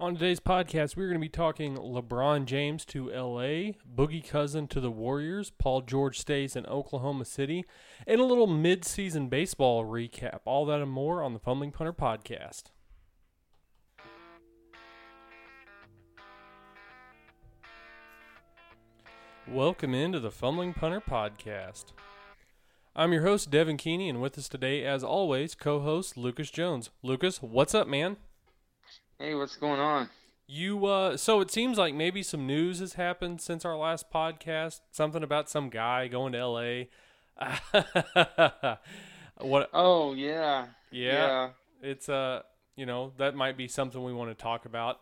On today's podcast, we're going to be talking LeBron James to LA, Boogie Cousin to the Warriors, Paul George stays in Oklahoma City, and a little mid-season baseball recap. All that and more on the Fumbling Punter podcast. Welcome into the Fumbling Punter podcast. I'm your host Devin Keeney, and with us today, as always, co-host Lucas Jones. Lucas, what's up, man? Hey, what's going on? You uh so it seems like maybe some news has happened since our last podcast. Something about some guy going to LA. what Oh, yeah. yeah, it's uh you know, that might be something we want to talk about.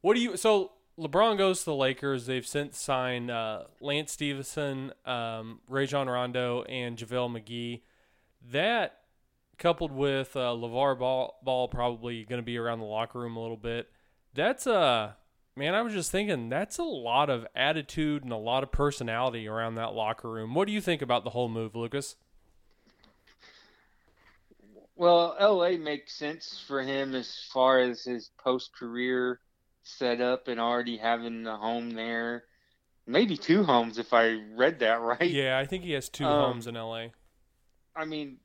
What do you so LeBron goes to the Lakers. They've since signed uh, Lance Stephenson, um, Rajon Rondo, and JaVale McGee. That coupled with uh, LaVar Ball, Ball probably going to be around the locker room a little bit. That's uh man, I was just thinking that's a lot of attitude and a lot of personality around that locker room. What do you think about the whole move, Lucas? Well, LA makes sense for him as far as his post career setup and already having a home there. Maybe two homes if I read that right. Yeah, I think he has two Um, homes in LA. I mean,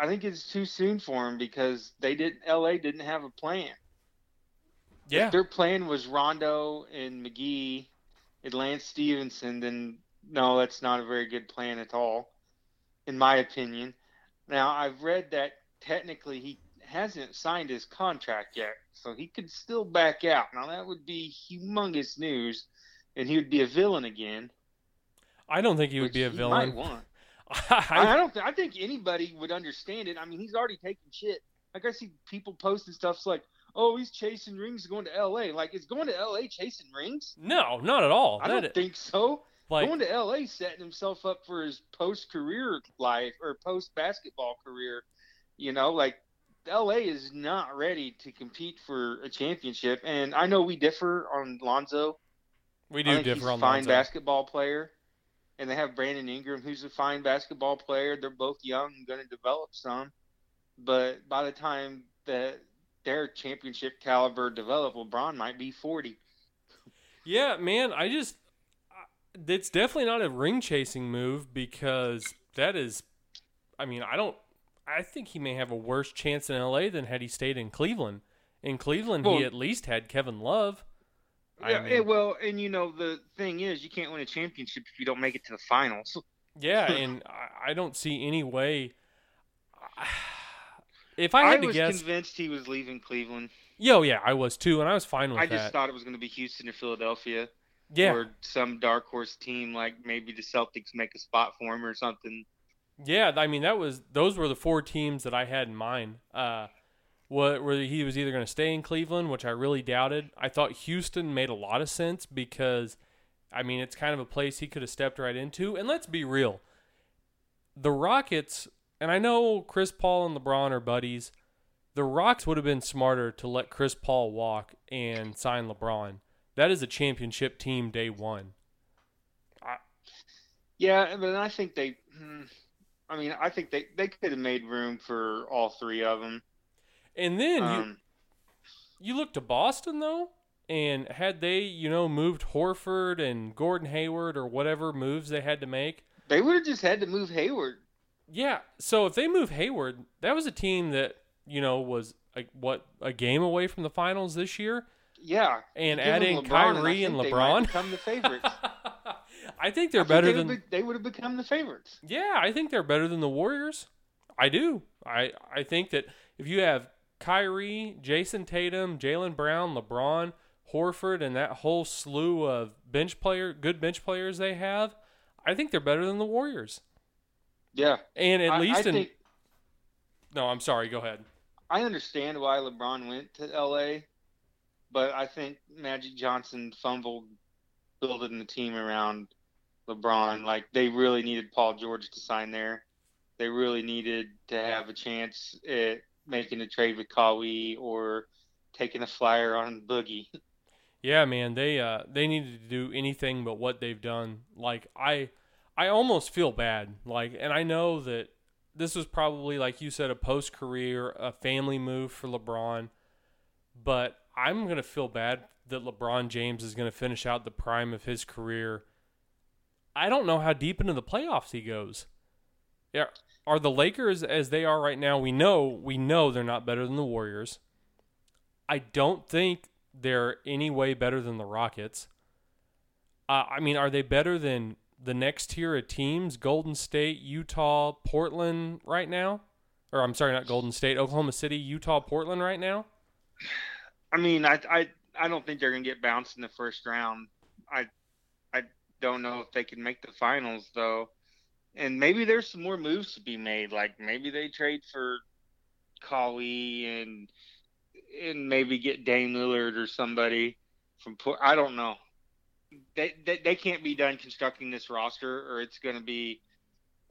I think it's too soon for him because they didn't. LA didn't have a plan. Yeah. If their plan was Rondo and McGee and Lance Stephenson, then no, that's not a very good plan at all, in my opinion. Now, I've read that technically he hasn't signed his contract yet, so he could still back out. Now, that would be humongous news, and he would be a villain again. I don't think he would be a villain. I, I, don't. Th- I think anybody would understand it. I mean, he's already taking shit. Like I see people posting stuff like, "Oh, he's chasing rings, going to L.A." Like, is going to L.A. chasing rings? no, not at all. I That- don't think so. like going to L.A. setting himself up for his post-career life or post-basketball career. You know, like L.A. is not ready to compete for a championship. And I know we differ on Lonzo. we do differ on fine Lonzo. basketball player. And they have Brandon Ingram, who's a fine basketball player. They're both young and going to develop some. But by the time that their championship caliber develop, LeBron might be 40. Yeah, man, I just it's definitely not a ring chasing move because that is I mean, I don't I think he may have a worse chance in LA than had he stayed in Cleveland. In Cleveland, he at least had Kevin Love. I Yeah, mean- well, and you know the thing is, you can't win a championship if you don't make it to the finals. Yeah, and I, I don't see any way. If I had to was guess, convinced he was leaving Cleveland. yo, yeah, I was too, and I was fine with that. I just thought it was going to be Houston or Philadelphia, yeah, or some dark horse team like maybe the Celtics make a spot for him or something. Yeah, I mean that was those were the four teams that I had in mind. Uh, what where he was either going to stay in Cleveland, which I really doubted. I thought Houston made a lot of sense because, I mean, it's kind of a place he could have stepped right into. And let's be real, the Rockets, and I know Chris Paul and LeBron are buddies. The Rocks would have been smarter to let Chris Paul walk and sign LeBron. That is a championship team day one. Yeah, but I think they. hmm, I mean, I think they they could have made room for all three of them. And then you, Um, You look to Boston though, and had they, you know, moved Horford and Gordon Hayward or whatever moves they had to make, they would have just had to move Hayward. yeah. So if they move Hayward, that was a team that you know was like what a game away from the finals this year, Yeah, and adding LeBron, Kyrie and think they might LeBron, become the favorites. I think they're I think better they than would be- they would have become the favorites. yeah. I think they're better than the Warriors. I do. I I think that if you have Kyrie, Jayson Tatum, Jaylen Brown, LeBron, Horford, and that whole slew of bench player, good bench players they have, I think they're better than the Warriors. Yeah, And at I, least I in think no, I'm sorry. Go ahead. I understand why LeBron went to LA, but I think Magic Johnson fumbled building the team around LeBron. Like they really needed Paul George to sign there. They really needed to have a chance at making a trade with Kawhi or taking a flyer on Boogie. Yeah, man, they uh they needed to do anything but what they've done. Like I I almost feel bad. Like and I know that this was probably like you said a post career, a family move for LeBron, but I'm gonna feel bad that LeBron James is gonna finish out the prime of his career. I don't know how deep into the playoffs he goes. Yeah, are the Lakers as they are right now? We know we know they're not better than the Warriors. I don't think they're any way better than the Rockets. Uh, I mean, are they better than the next tier of teams? Golden State, Utah, Portland, right now, or I'm sorry, not Golden State, Oklahoma City, Utah, Portland, right now. I mean, I I I don't think they're gonna get bounced in the first round. I I don't know if they can make the finals though, and maybe there's some more moves to be made. Like maybe they trade for Kawhi and and maybe get Dame Lillard or somebody from. I don't know. They, they they can't be done constructing this roster, or it's going to be.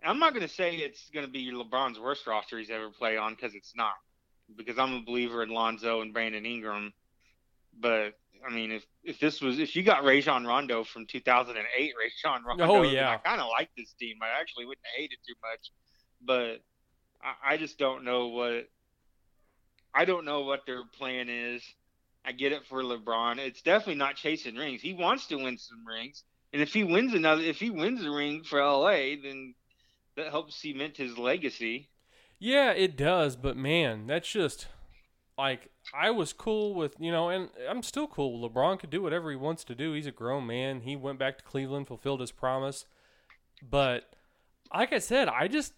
I'm not going to say it's going to be LeBron's worst roster he's ever played on because it's not. Because I'm a believer in Lonzo and Brandon Ingram, but I mean, if if this was if you got Rajon Rondo from 2008, Rajon Rondo, oh yeah, I kind of like this team. I actually wouldn't hate it too much, but I, I just don't know what I don't know what their plan is. I get it for LeBron. It's definitely not chasing rings. He wants to win some rings, and if he wins another, if he wins a ring for LA, then that helps cement his legacy. Yeah, it does. But man, that's just like I was cool with you know, and I'm still cool. LeBron could do whatever he wants to do. He's a grown man. He went back to Cleveland, fulfilled his promise. But like I said, I just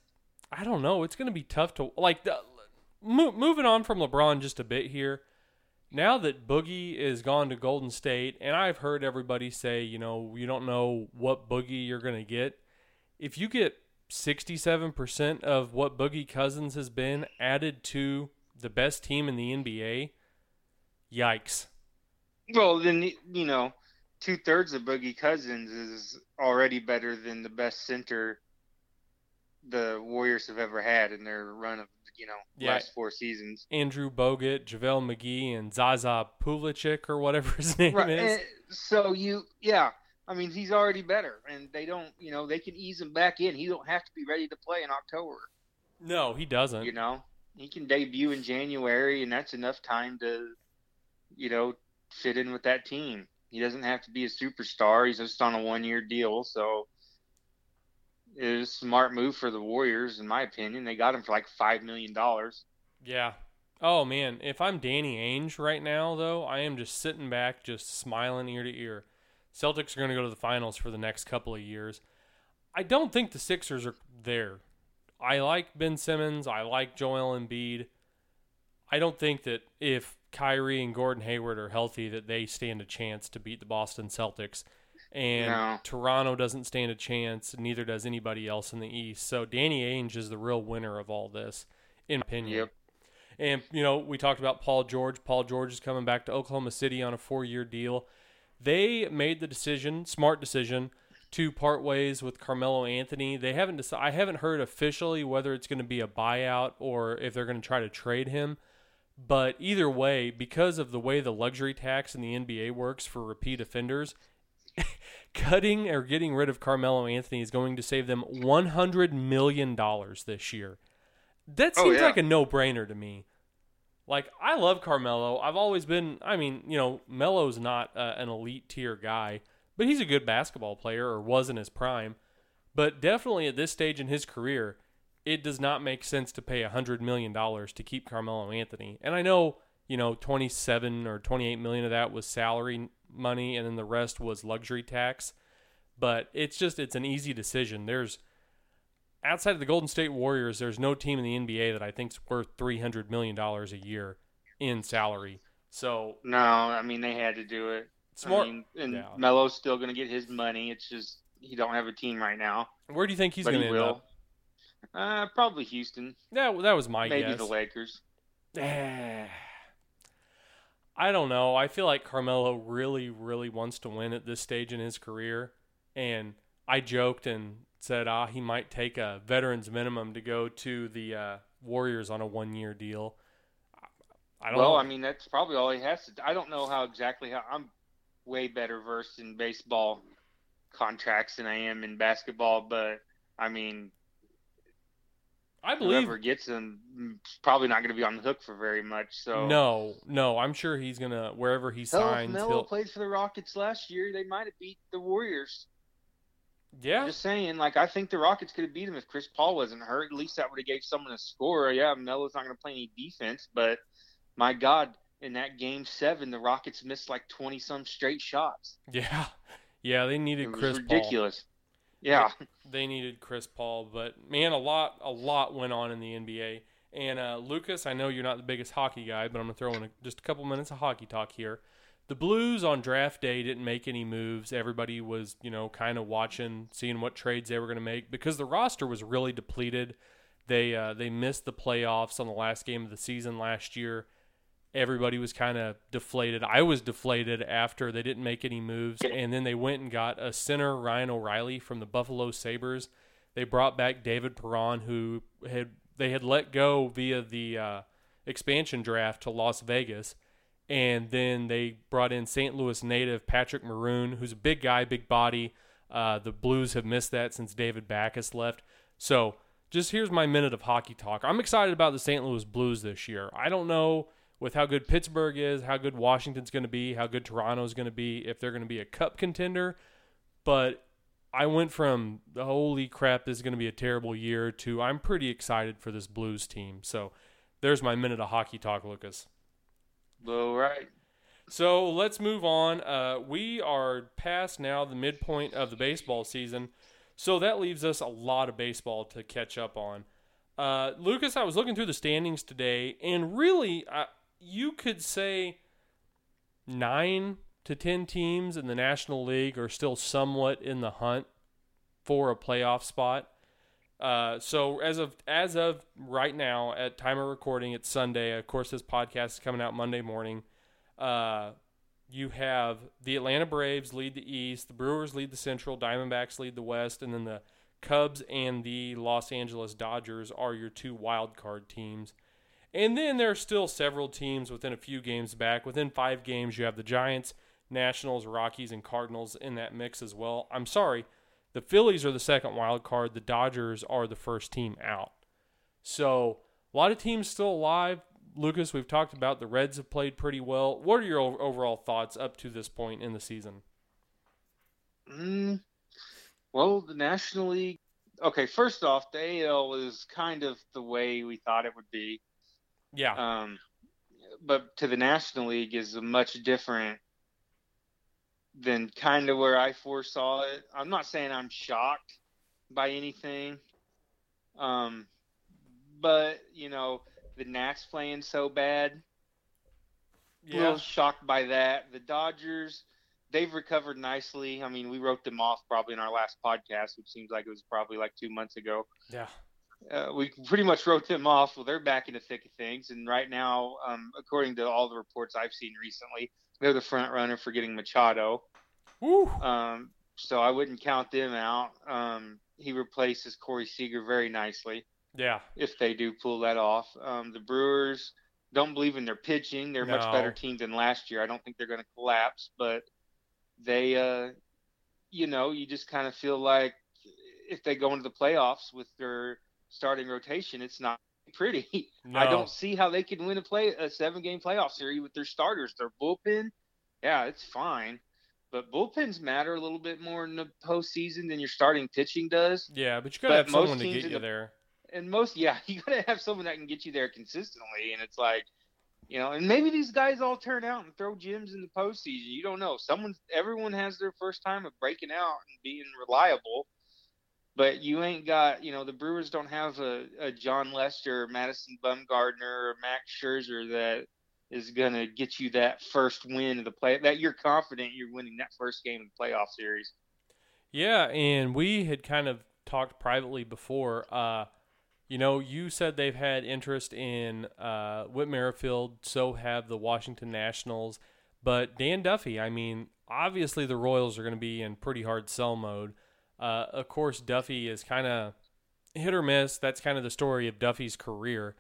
I don't know. It's going to be tough to like. The, mo- moving on from LeBron just a bit here. Now that Boogie is gone to Golden State, and I've heard everybody say, you know, you don't know what Boogie you're going to get. If you get 67% of what Boogie Cousins has been added to the best team in the NBA, yikes. Well, then, you know, two thirds of Boogie Cousins is already better than the best center the Warriors have ever had in their run of you know yeah. last four seasons. Andrew Bogut, JaVale McGee, and Zaza Pulicic or whatever his name right. is. And so you, yeah, I mean he's already better, and they don't, you know, they can ease him back in. He don't have to be ready to play in October. No, he doesn't. You know, he can debut in January, and that's enough time to, you know, fit in with that team. He doesn't have to be a superstar. He's just on a one-year deal, so it was a smart move for the Warriors, in my opinion. They got him for like five million dollars. Yeah. Oh man, if I'm Danny Ainge right now, though, I am just sitting back, just smiling ear to ear. Celtics are going to go to the finals for the next couple of years. I don't think the Sixers are there. I like Ben Simmons. I like Joel Embiid. I don't think that if Kyrie and Gordon Hayward are healthy, that they stand a chance to beat the Boston Celtics and no. Toronto doesn't stand a chance. Neither does anybody else in the East. So Danny Ainge is the real winner of all this, in my opinion. Yep. And you know, we talked about Paul George. Paul George is coming back to Oklahoma City on a four-year deal. They made the decision, smart decision, to part ways with Carmelo Anthony. They haven't decided. I haven't heard officially whether it's going to be a buyout or if they're going to try to trade him. But either way, because of the way the luxury tax in the NBA works for repeat offenders, cutting or getting rid of Carmelo Anthony is going to save them $100 million this year. That oh, seems oh, yeah. like a no brainer to me. Like, I love Carmelo. I've always been, I mean, you know, Melo's not uh, an elite tier guy, but he's a good basketball player or was in his prime. But definitely at this stage in his career, it does not make sense to pay $100 million to keep Carmelo Anthony. And I know, you know, 27 or 28 million of that was salary money and then the rest was luxury tax. But it's just it's an easy decision. There's outside of the Golden State Warriors, there's no team in the NBA that I think's worth three hundred million dollars a year in salary. So no, I mean they had to do it. Smart. I mean, and yeah. Melo's still going to get his money. It's just he don't have a team right now. Where do you think he's going to end up? Uh, probably Houston. Yeah, well, that was my Maybe guess. Maybe the Lakers. I don't know. I feel like Carmelo really, really wants to win at this stage in his career. And I joked and said, ah, he might take a veteran's minimum to go to the uh, Warriors on a one year deal. I don't well, know. I mean, that's probably all he has to. I don't know how exactly how I'm way better versed in baseball contracts than I am in basketball, but I mean, I believe whoever gets him is probably not going to be on the hook for very much. So no, no, I'm sure he's gonna wherever he Hell, if signs. Melo He'll, played for the Rockets last year, they might have beat the Warriors. yeah, Just saying, like I think the Rockets could have beat him if Chris Paul wasn't hurt. At least that would have gave someone a score. Yeah, Melo's not going to play any defense, but my God, in that game seven, the Rockets missed like twenty some straight shots. yeah, yeah. They It needed was Chris Paul. ridiculous. Yeah. They needed Chris Paul, but man, a lot, a lot went on in the NBA. And uh, Lucas, I know you're not the biggest hockey guy, but I'm gonna throw in a, just a couple minutes of hockey talk here. The Blues on draft day didn't make any moves. Everybody was, you know, kind of watching, seeing what trades they were going to make because the roster was really depleted. They uh, they missed the playoffs on the last game of the season last year. Everybody was kind of deflated. I was deflated after they didn't make any moves, and then they went and got a center Ryan O'Reilly from the Buffalo Sabres. They brought back David Perron, who had they had let go via the uh, expansion draft to Las Vegas and then they brought in St. Louis native Patrick Maroon, who's a big guy, big body. Uh, the Blues have missed that since David Backes left. So, just here's my minute of hockey talk. I'm excited about the St. Louis Blues this year. I don't know with how good Pittsburgh is, how good Washington's going to be, how good Toronto's going to be, if they're going to be a cup contender, but I went from holy crap, this is going to be a terrible year to I'm pretty excited for this Blues team. So, there's my minute of hockey talk, Lucas. All right. So let's move on. Uh, we are past now the midpoint of the baseball season, so that leaves us a lot of baseball to catch up on. Uh, Lucas, I was looking through the standings today, and really, uh, you could say nine to ten teams in the National League are still somewhat in the hunt for a playoff spot. Uh, so as of as of right now, at time of recording, it's Sunday. Of course, this podcast is coming out Monday morning. Uh, you have the Atlanta Braves lead the East, the Brewers lead the Central, Diamondbacks lead the West, and then the Cubs and the Los Angeles Dodgers are your two wild card teams. And then there are still several teams within a few games back. Within five games, you have the Giants, Nationals, Rockies, and Cardinals in that mix as well. I'm sorry, the Phillies are the second wild card. The Dodgers are the first team out. So a lot of teams still alive. Lucas, we've talked about the Reds have played pretty well. What are your overall thoughts up to this point in the season? Mm, well, the National League. Okay, first off, the AL is kind of the way we thought it would be. Yeah, Um, but to the National League is a much different than kind of where I foresaw it. I'm not saying I'm shocked by anything. Um, but you know, the Nats playing so bad. A yeah, little shocked by that. The Dodgers, they've recovered nicely. I mean, we wrote them off probably in our last podcast, which seems like it was probably like two months ago. yeah, Uh, we pretty much wrote them off. Well, they're back in the thick of things, and right now, um, according to all the reports I've seen recently, they're the front runner for getting Machado. Woo. Um, so I wouldn't count them out. Um, he replaces Corey Seager very nicely yeah, if they do pull that off. Um, the Brewers don't believe in their pitching. They're a much better team than last year. I don't think they're going to collapse, but they, uh, you know, you just kind of feel like if they go into the playoffs with their starting rotation, it's not pretty. I don't see how they can win a play a seven game playoff series with their starters. Their bullpen, yeah, it's fine. But bullpens matter a little bit more in the postseason than your starting pitching does yeah. But you gotta but have someone to get you the- there. and most yeah you gotta have someone that can get you there consistently and it's like you know and maybe these guys all turn out and throw gems in the postseason you don't know someone everyone has their first time of breaking out and being reliable but you ain't got you know the brewers don't have a, a jon lester or madison bumgarner or max scherzer that is going to get you that first win of the play that you're confident you're winning that first game of the playoff series Yeah, and we had kind of talked privately before. Uh, you know, you said they've had interest in uh, Whit Merrifield, so have the Washington Nationals. But Dan Duffy, I mean, obviously the Royals are going to be in pretty hard sell mode. Uh, of course, Duffy is kind of hit or miss. That's kind of the story of Duffy's career.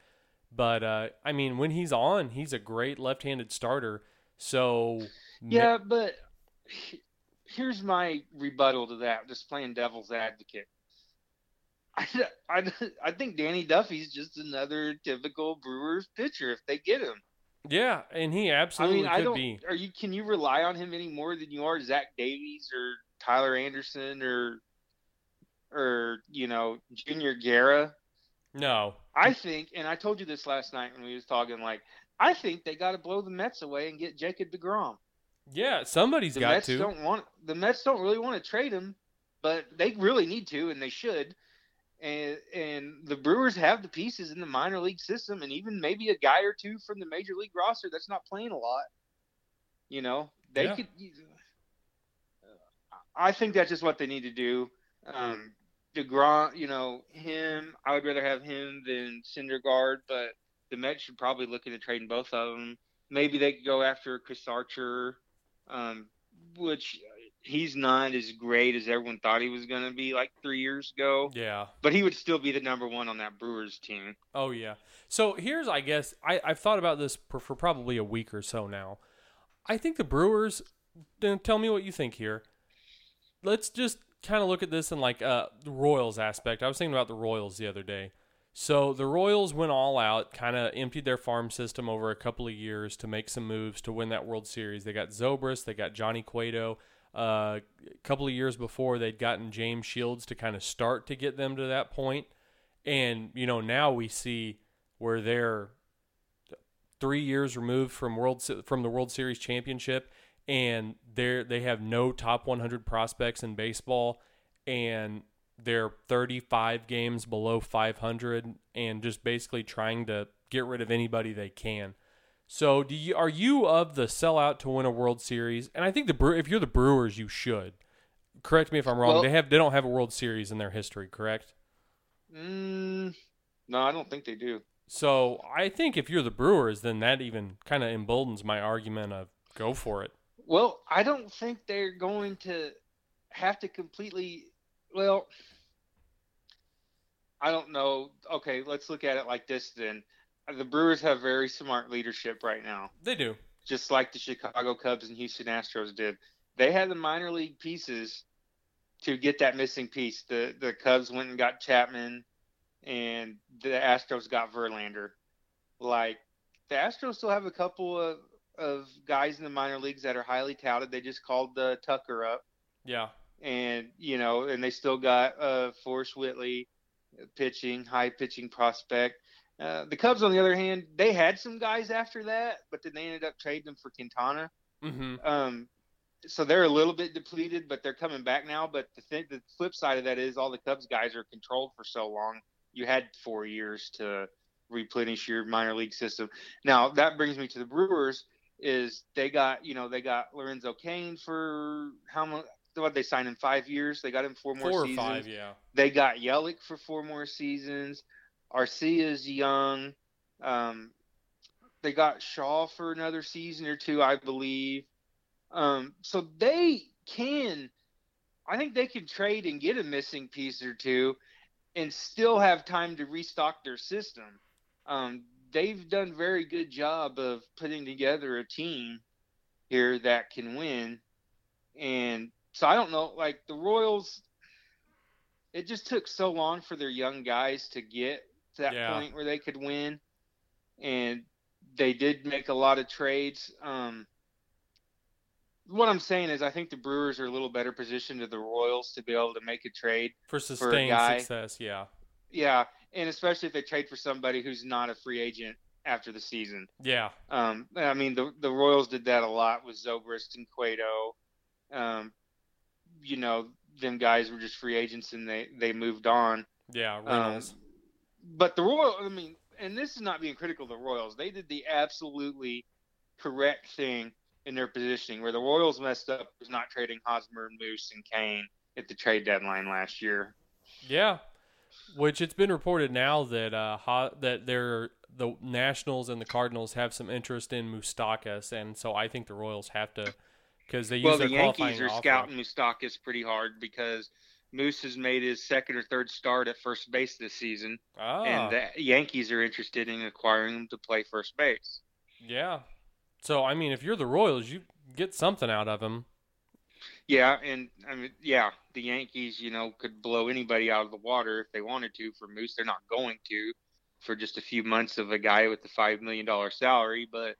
But uh, I mean, when he's on, he's a great left-handed starter. So Yeah, but here's my rebuttal to that. Just playing devil's advocate. I, I, I think Danny Duffy's just another typical Brewers pitcher if they get him. Yeah, and he I absolutely mean, I could don't. be. Are you? Can you rely on him any more than you are Zach Davies or Tyler Anderson or or you know Junior Guerra? No. I think, and I told you this last night when we was talking. Like, I think they got to blow the Mets away and get Jacob Degrom. Yeah, somebody's The got Mets to. don't want the Mets don't really want to trade him, but they really need to, and they should. And and the Brewers have the pieces in the minor league system, and even maybe a guy or two from the major league roster that's not playing a lot. You know, they Yeah. could. I think that's just what they need to do. Um, Degrom, you know, him. I would rather have him than Syndergaard, but the Mets should probably look into trading both of them. Maybe they could go after Chris Archer, um, which he's not as great as everyone thought he was going to be like three years ago. Yeah. But he would still be the number one on that Brewers team. Oh yeah. So here's, I guess, I, I've thought about this for, for probably a week or so now. I think the Brewers. Tell me what you think here. Let's just kind of look at this in like uh, the Royals aspect. I was thinking about the Royals the other day. So the Royals went all out, kind of emptied their farm system over a couple of years to make some moves to win that World Series. They got Zobrist, they got Johnny Cueto. Uh, a couple of years before, they'd gotten James Shields to kind of start to get them to that point. And you know now we see where they're three years removed from world from the World Series championship, and they they have no top 100 prospects in baseball, and they're 35 games below 500, and just basically trying to get rid of anybody they can. So, do you are you of the sellout to win a World Series? And I think the if you're the Brewers, you should. Correct me if I'm wrong. Well- they have they don't have a World Series in their history, correct? Mm, no, I don't think they do. So I think if you're the Brewers, then that even kind of emboldens my argument of go for it. Well, I don't think they're going to have to completely. Well, I don't know. Okay, let's look at it like this then. The Brewers have very smart leadership right now, They do. just like the Chicago Cubs and Houston Astros did. They had the minor league pieces to get that missing piece. The the Cubs went and got Chapman, and the Astros got Verlander. Like the Astros still have a couple of of guys in the minor leagues that are highly touted. They just called the Tucker up, Yeah. and you know, and they still got uh, Forrest Whitley pitching, high pitching prospect. Uh, the Cubs, on the other hand, they had some guys after that, but then they ended up trading them for Quintana. Mm-hmm. Um, so they're a little bit depleted, but they're coming back now. But the th- the flip side of that is all the Cubs guys are controlled for so long. You had four years to replenish your minor league system. Now that brings me to the Brewers. Is they got you know they got Lorenzo Cain for how much? What they signed in five years? They got him four more Four or seasons. five, yeah. They got Yelich for four more seasons. Arcia's young. Um, they got Shaw for another season or two, I believe. Um, so they can, I think they can trade and get a missing piece or two, and still have time to restock their system. Um, they've done very good job of putting together a team here that can win, and so I don't know, like the Royals. It just took so long for their young guys to get to that Yeah. point where they could win, and they did make a lot of trades. Um, what I'm saying is, I think the Brewers are a little better positioned to the Royals to be able to make a trade. For sustained guy. success, yeah. Yeah, and especially if they trade for somebody who's not a free agent after the season. Yeah. Um, I mean, the the Royals did that a lot with Zobrist and Cueto. Um, you know, them guys were just free agents and they they moved on. Yeah. Um, but the Royal, I mean, and this is not being critical of the Royals. They did the absolutely correct thing in their positioning. Where the Royals messed up was not trading Hosmer, Moose, and Cain at the trade deadline last year. yeah. Which it's been reported now that uh ho- that they're the Nationals and the Cardinals have some interest in Moustakas, and so I think the Royals have to because they use Well, the Yankees are scouting Moustakas pretty hard because Moose has made his second or third start at first base this season, Ah, and the Yankees are interested in acquiring him to play first base. yeah. So I mean, if you're the Royals, you get something out of him. Yeah, and I mean, yeah, the Yankees, you know, could blow anybody out of the water if they wanted to for Moose. They're not going to for just a few months of a guy with a five million dollar salary, but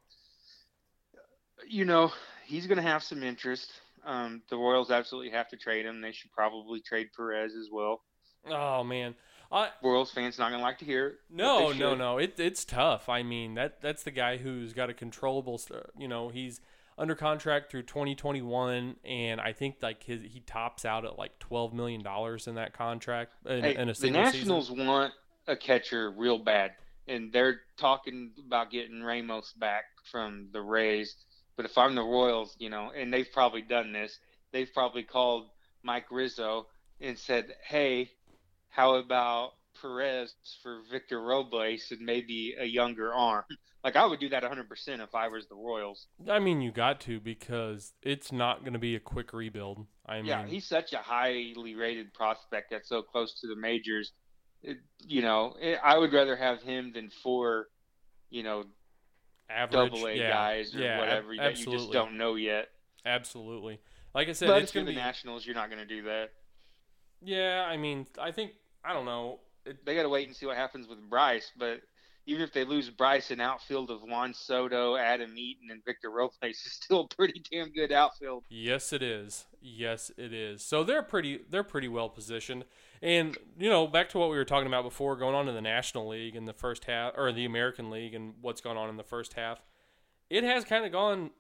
you know, he's going to have some interest. Um, the Royals absolutely have to trade him. They should probably trade Perez as well. Oh man, I, Royals fans not gonna like to hear it. no, no, no. It, it's tough. I mean, that that's the guy who's got a controllable. You know, he's under contract through 2021, and I think like his he tops out at like 12 million dollars in that contract in, Hey, in a the Nationals season. want a catcher real bad, and they're talking about getting Ramos back from the Rays. But if I'm the Royals, you know, and they've probably done this, they've probably called Mike Rizzo and said, "Hey, how about Perez for Victor Robles and maybe a younger arm?" Like I would do that 100% if I was the Royals. I mean, you got to because it's not going to be a quick rebuild. I mean, yeah, he's such a highly rated prospect that's so close to the majors. It, you know, it, I would rather have him than four, you know, average, double A yeah, guys or yeah, ab- whatever that you just don't know yet. Absolutely. Like I said, But it's going to be. Nationals, you're not going to do that. Yeah, I mean, I think I don't know. They got to wait and see what happens with Bryce. But even if they lose Bryce, an outfield of Juan Soto, Adam Eaton, and Victor Robles is still a pretty damn good outfield. Yes, it is. Yes, it is. So they're pretty they're pretty well positioned. And you know, back to what we were talking about before, going on in the National League in the first half or the American League and what's gone on in the first half. It has kind of gone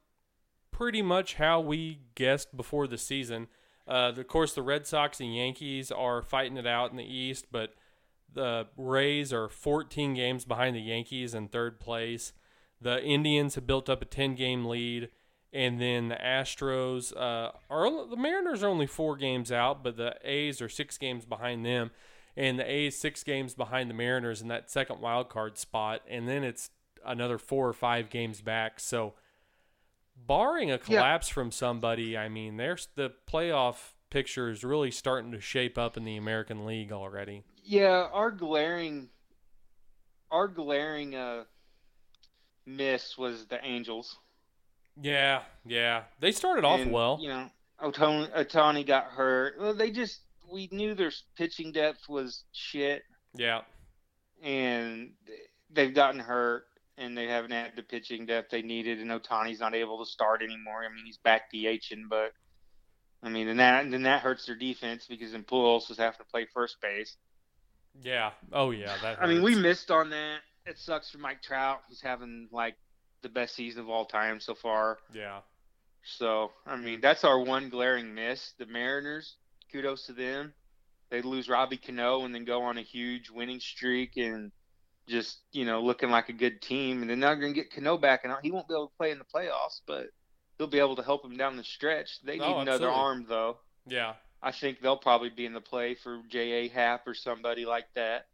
pretty much how we guessed before the season. Uh, of course, the Red Sox and Yankees are fighting it out in the East, but the Rays are 14 games behind the Yankees in third place. The Indians have built up a 10 game lead, and then the Astros uh, are the Mariners are only four games out, but the A's are six games behind them, and the A's six games behind the Mariners in that second wild card spot, and then it's another four or five games back. So, barring a collapse from somebody, I mean, there's the playoff picture is really starting to shape up in the American League already. Yeah, our glaring, our glaring uh, miss was the Angels. Yeah, yeah. They started off And, well. You know, Ohtani, Ohtani got hurt. Well, they just we knew their pitching depth was shit, Yeah. and they've gotten hurt, and they haven't had the pitching depth they needed. And Ohtani's not able to start anymore. I mean, he's back DHing, but I mean, and that and then that hurts their defense because then Pujols was having to play first base. Yeah. Oh yeah, that I mean, we missed on that. It sucks for Mike Trout. He's having like the best season of all time so far. Yeah. So, I mean, that's our one glaring miss. The Mariners, kudos to them. They lose Robbie Cano and then go on a huge winning streak and just, you know, looking like a good team. And then they're going to get Cano back, and he won't be able to play in the playoffs, but he'll be able to help them down the stretch. They oh, need Oh, another arm, though. Yeah. I think they'll probably be in the play for J.A. Happ or somebody like that.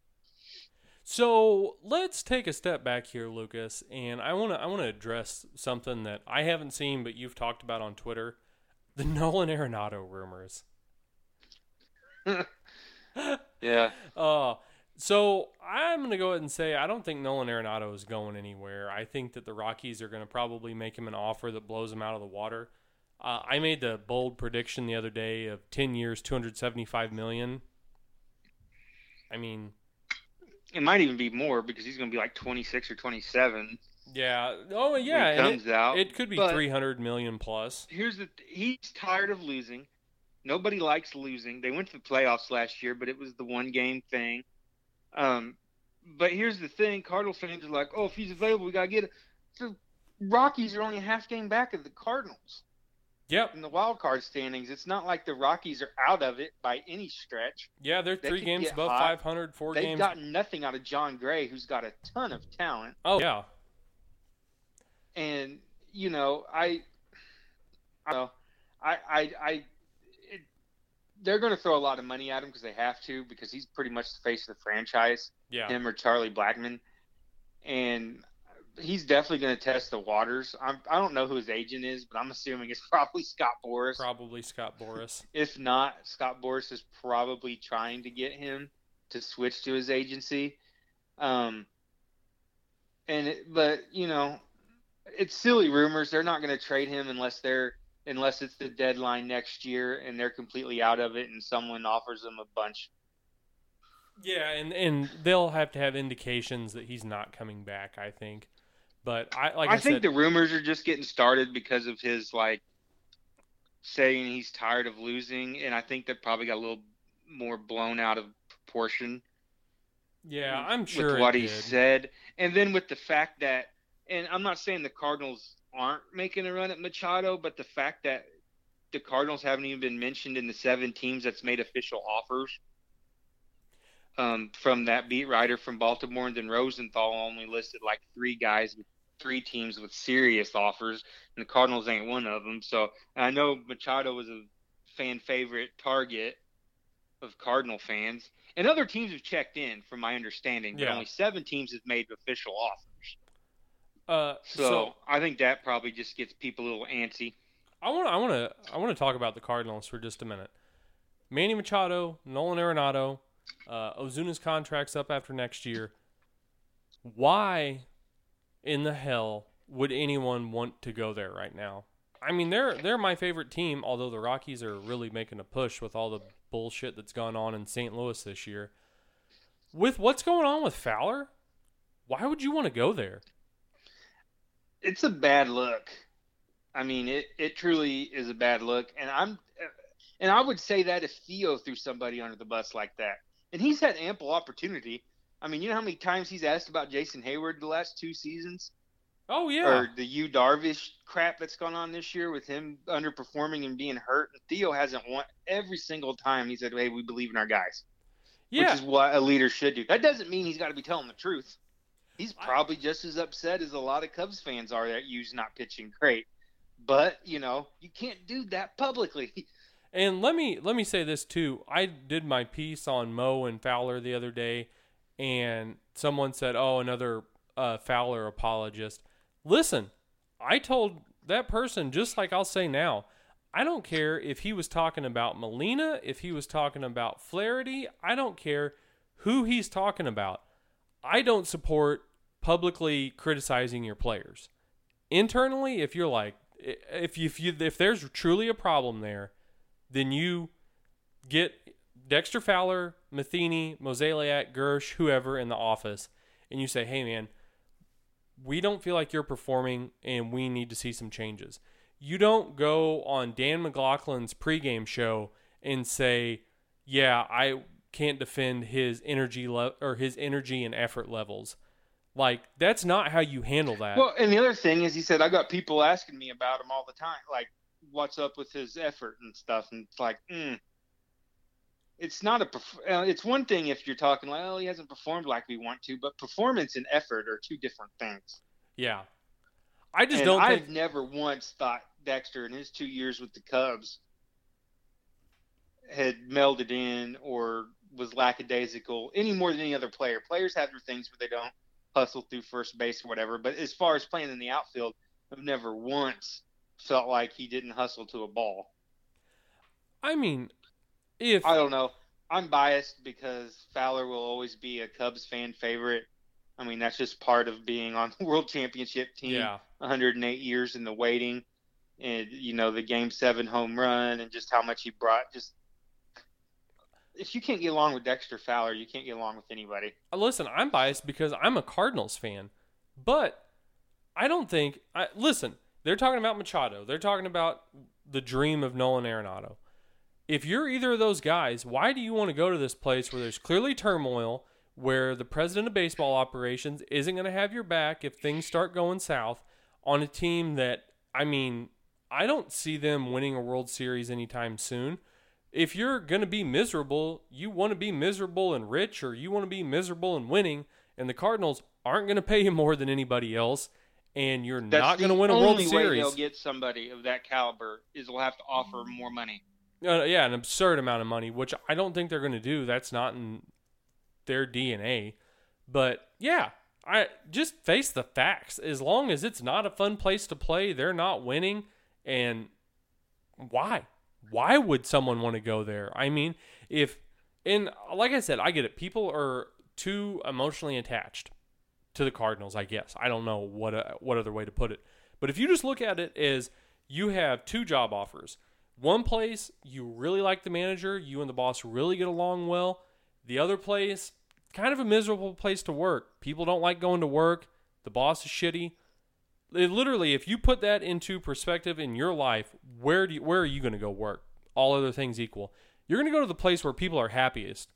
So let's take a step back here, Lucas, and I want to I want to address something that I haven't seen, but you've talked about on Twitter: the Nolan Arenado rumors. Yeah. Uh, so I'm going to go ahead and say I don't think Nolan Arenado is going anywhere. I think that the Rockies are going to probably make him an offer that blows him out of the water. Uh, I made the bold prediction the other day of 10 years, 275 million. I mean, It might even be more because he's going to be like 26 or 27 yeah. Oh, when yeah. he and comes out. it, it could be But 300 million plus. here's the he's tired of losing. Nobody likes losing. They went to the playoffs last year, but it was the one game thing. Um, but here's the thing: Cardinal fans are like, "Oh, if he's available, we gotta get it." The Rockies are only a half game back of the Cardinals Yep. in the wild card standings. It's not like the Rockies are out of it by any stretch. Yeah, they're They three games above hot. 500, four They've games. gotten nothing out of Jon Gray, who's got a ton of talent. oh, yeah. and you know i i know i i, I it, they're going to throw a lot of money at him because they have to because he's pretty much the face of the franchise Yeah. him or charlie blackmon and he's definitely going to test the waters I'm, i don't know who his agent is but i'm assuming it's probably scott boras Probably Scott Boras. if not scott boras is probably trying to get him to switch to his agency um and it, but you know it's silly rumors they're not going to trade him unless they're unless it's the deadline next year and they're completely out of it and someone offers them a bunch. Yeah, and and they'll have to have indications that he's not coming back. I think, but I like I, I think said, the rumors are just getting started because of his like saying he's tired of losing, and I think that probably got a little more blown out of proportion. Yeah, I'm sure with what he did. said, and then with the fact that, and I'm not saying the Cardinals aren't making a run at Machado, but the fact that the Cardinals haven't even been mentioned in the seven teams that's made official offers um, from that beat writer from Baltimore, and then Rosenthal only listed like three guys with three teams with serious offers, and the Cardinals ain't one of them. So I know Machado was a fan favorite target of Cardinal fans, and other teams have checked in, from my understanding, but Yeah. only seven teams have made official offers. Uh, So, so I think that probably just gets people a little antsy. I want I want to I want to talk about the Cardinals for just a minute. Manny Machado, Nolan Arenado, uh, Ozuna's contract's up after next year. Why in the hell would anyone want to go there right now? I mean, they're they're my favorite team, although the Rockies are really making a push with all the bullshit that's gone on in St. Louis this year. With what's going on with Fowler, why would you want to go there? It's a bad look. I mean, it, it truly is a bad look, and I'm, and I would say that if Theo threw somebody under the bus like that, and he's had ample opportunity. I mean, you know how many times he's asked about Jason Heyward the last two seasons, Oh yeah, or the Yu Darvish crap that's gone on this year with him underperforming and being hurt. And Theo hasn't won every single time. He said, "Hey, we believe in our guys," yeah. which is what a leader should do. That doesn't mean he's got to be telling the truth. He's I- probably just as upset as a lot of Cubs fans are that Yu's not pitching great. But you know, you can't do that publicly. And let me let me say this too. I did my piece on Mo and Fowler the other day, and someone said, "Oh, another uh, Fowler apologist." Listen, I told that person just like I'll say now. I don't care if he was talking about Molina, if he was talking about Flaherty. I don't care who he's talking about. I don't support publicly criticizing your players. Internally, if you're like, if you, if you if there's truly a problem there, then you get Dexter Fowler, Matheny, Mozeliak, Girsch, whoever in the office, and you say, "Hey, man, we don't feel like you're performing, and we need to see some changes." You don't go on Dan McLaughlin's pregame show and say, "Yeah, I can't defend his energy le- or his energy and effort levels." Like that's not how you handle that. Well, and the other thing is, he said, I got people asking me about him all the time, like, what's up with his effort and stuff. And it's like, mm, it's not a, uh, it's one thing if you're talking like, oh, he hasn't performed like we want to, but performance and effort are two different things. yeah, I just and don't I've think. never once thought Dexter in his two years with the Cubs had melded in or was lackadaisical any more than any other player. Players have their things where they don't hustle through first base or whatever. But as far as playing in the outfield, I've never once felt like he didn't hustle to a ball. I mean, if I don't know. I'm biased because Fowler will always be a Cubs fan favorite. I mean, that's just part of being on the World Championship team. yeah, 108 years in the waiting, and you know the Game Seven home run, and just how much he brought. Just if you can't get along with Dexter Fowler, you can't get along with anybody. Uh, listen, I'm biased because I'm a Cardinals fan, but I don't think. I listen. They're talking about Machado. They're talking about the dream of Nolan Arenado. If you're either of those guys, why do you want to go to this place where there's clearly turmoil, where the president of baseball operations isn't going to have your back if things start going south on a team that, I mean, I don't see them winning a World Series anytime soon. If you're going to be miserable, you want to be miserable and rich, or you want to be miserable and winning, and the Cardinals aren't going to pay you more than anybody else, and you're That's not going to win a World Series. The only way they'll get somebody of that caliber is they'll have to offer more money. Uh, yeah, an absurd amount of money, which I don't think they're going to do. That's not in their DNA. But yeah, I just face the facts. As long as it's not a fun place to play, they're not winning. And why? Why would someone want to go there? I mean, if and like I said, I get it. People are too emotionally attached to the Cardinals. I guess I don't know what uh what other way to put it. But if you just look at it as you have two job offers. One place, you really like the manager, you and the boss really get along well. The other place, kind of a miserable place to work. People don't like going to work. The boss is shitty. It literally, if you put that into perspective in your life, where do you, where are you going to go work? All other things equal, you're going to go to the place where people are happiest.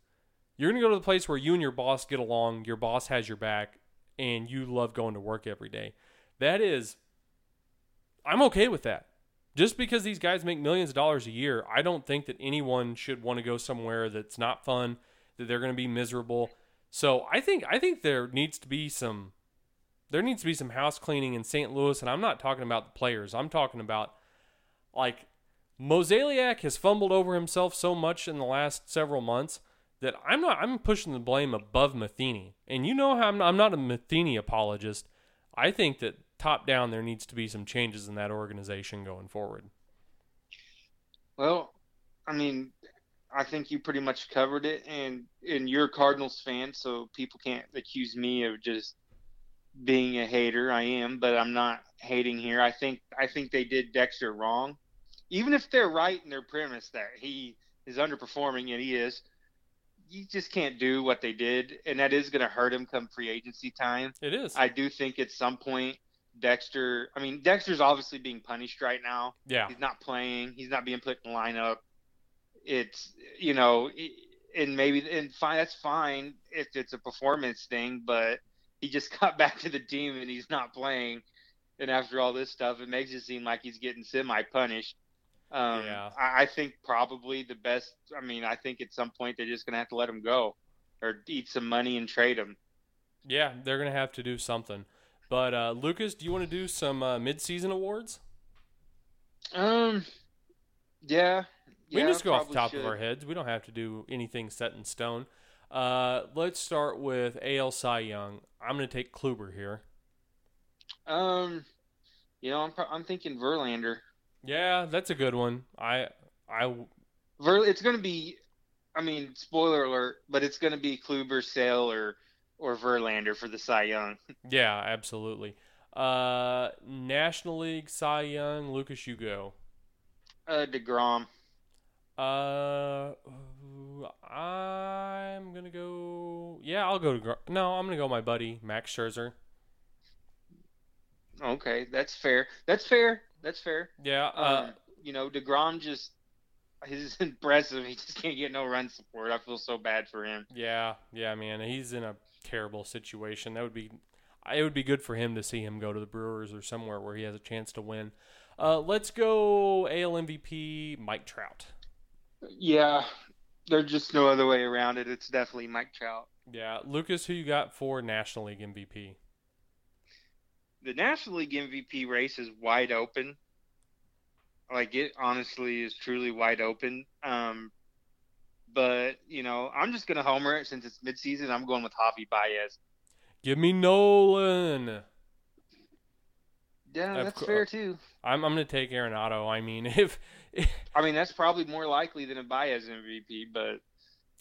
You're going to go to the place where you and your boss get along, your boss has your back, and you love going to work every day. That is, I'm okay with that. Just because these guys make millions of dollars a year, I don't think that anyone should want to go somewhere that's not fun, that they're going to be miserable. So I think I think there needs to be some there needs to be some house cleaning in St. Louis, and I'm not talking about the players. I'm talking about like Mozeliak has fumbled over himself so much in the last several months that I'm not I'm pushing the blame above Matheny. And you know how I'm not, I'm not a Matheny apologist. I think that top down there needs to be some changes in that organization going forward. Well, I mean, I think you pretty much covered it, and and you're a Cardinals fan, so people can't accuse me of just being a hater. I am, but I'm not hating here. I think I think they did Dexter wrong, even if they're right in their premise that he is underperforming, and he is. You just can't do what they did, and that is going to hurt him come free agency time. It is. I do think at some point Dexter. I mean, Dexter's obviously being punished right now. yeah. He's not playing. He's not being put in the lineup. It's you know, and maybe and fine. That's fine if it's a performance thing, but he just got back to the team and he's not playing. And after all this stuff, it makes it seem like he's getting semi punished. Um, Yeah. I, I think probably the best. I mean, I think at some point they're just gonna have to let him go, or eat some money and trade him. Yeah, they're gonna have to do something. But uh, Lucas, do you want to do some uh, mid-season awards? Um, yeah. We can just go off the top should. of our heads. We don't have to do anything set in stone. Uh, let's start with AL Cy Young. I'm going to take Kluber here. Um, you know, I'm I'm thinking Verlander. Yeah, that's a good one. I I Ver, it's going to be, I mean, spoiler alert, but it's going to be Kluber, Sale, or or Verlander for the Cy Young. yeah, absolutely. Uh, National League Cy Young, Lucas, you go. Uh, Degrom. Uh, I'm gonna go. Yeah, I'll go to. Gr- No, I'm gonna go my buddy Max Scherzer. Okay, that's fair. That's fair. That's fair. Yeah. Uh, Um, you know, Degrom just he's impressive. He just can't get no run support. I feel so bad for him. Yeah, yeah, man. He's in a terrible situation. That would be it would be good for him to see him go to the Brewers or somewhere where he has a chance to win. Uh, let's go AL MVP Mike Trout. Yeah, there's just no other way around it. It's definitely Mike Trout. Yeah, Lucas, who you got for National League MVP? The National League MVP race is wide open. Like it honestly is truly wide open. Um, but you know, I'm just gonna homer it since it's midseason. I'm going with Javi Baez. Give me Nolan. Yeah, that's fair too. I'm I'm gonna take Arenado. I mean, if, if I mean, that's probably more likely than a Baez MVP, but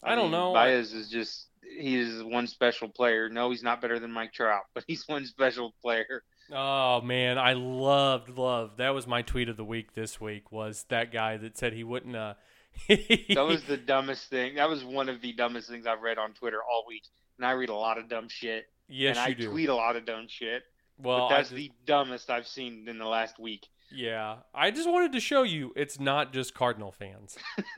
I don't mean, know. Baez is just he is one special player. No, he's not better than Mike Trout, but he's one special player. Oh man, I loved love. That was my tweet of the week this week. Was that guy that said he wouldn't? Uh, That was the dumbest thing. That was one of the dumbest things I've read on Twitter all week. And I read a lot of dumb shit. yes, and I do. tweet a lot of dumb shit. well, but that's just- the dumbest I've seen in the last week. yeah. I just wanted to show you it's not just Cardinal fans.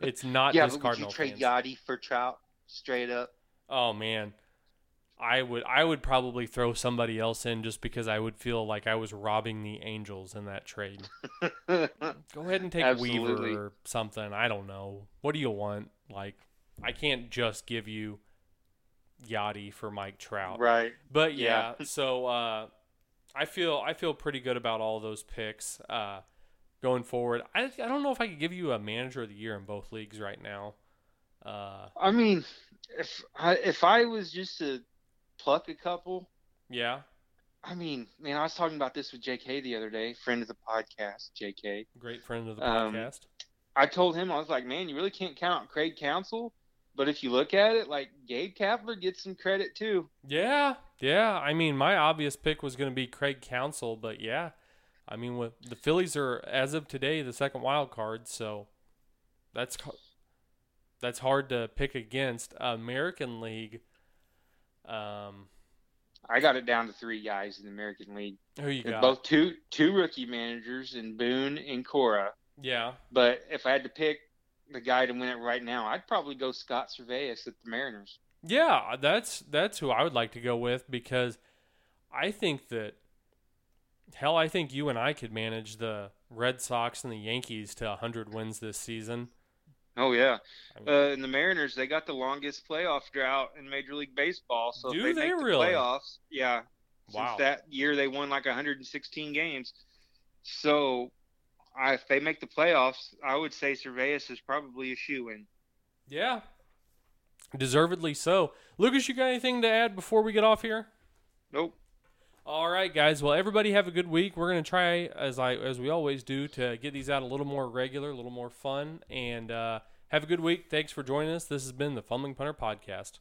It's not yeah, just but would you trade fans. Yadi for Trout straight up? Oh man, I would I would probably throw somebody else in just because I would feel like I was robbing the Angels in that trade. Go ahead and take Absolutely. Weaver or something. I don't know. What do you want? Like, I can't just give you Yadi for Mike Trout. right. But yeah, Yeah. so uh, I feel I feel pretty good about all those picks uh, going forward. I I don't know if I could give you a manager of the year in both leagues right now. Uh, I mean, if I if I was just to pluck a couple, yeah, I mean, man, I was talking about this with JK the other day, friend of the podcast, JK. great friend of the Um, podcast. I told him I was like, man, you really can't count Craig Counsell. but if you look at it, like Gabe Kapler gets some credit too. Yeah, yeah. I mean, my obvious pick was going to be Craig Counsell, but yeah, I mean, with the Phillies are as of today the second wild card, so that's that's hard to pick against. American League. Um, I got it down to three guys in the American League. who you got? both two two rookie managers in Boone and Cora. Yeah, But if I had to pick the guy to win it right now, I'd probably go Scott Servais at the Mariners. yeah. That's that's who I would like to go with because I think that hell, I think you and I could manage the Red Sox and the Yankees to hundred wins this season. Oh yeah, I mean- uh, and the Mariners they got the longest playoff drought in Major League Baseball. So Do if they, they make the playoffs, yeah. Wow. Since that year they won like 116 games. So I, if they make the playoffs, I would say Servais is probably a shoe in. Yeah, deservedly so. Lucas, you got anything to add before we get off here? Nope. All right, guys. Well, everybody have a good week. We're gonna try, as I as we always do, to get these out a little more regular, a little more fun, and uh, have a good week. Thanks for joining us. This has been the Fumbling Punter Podcast.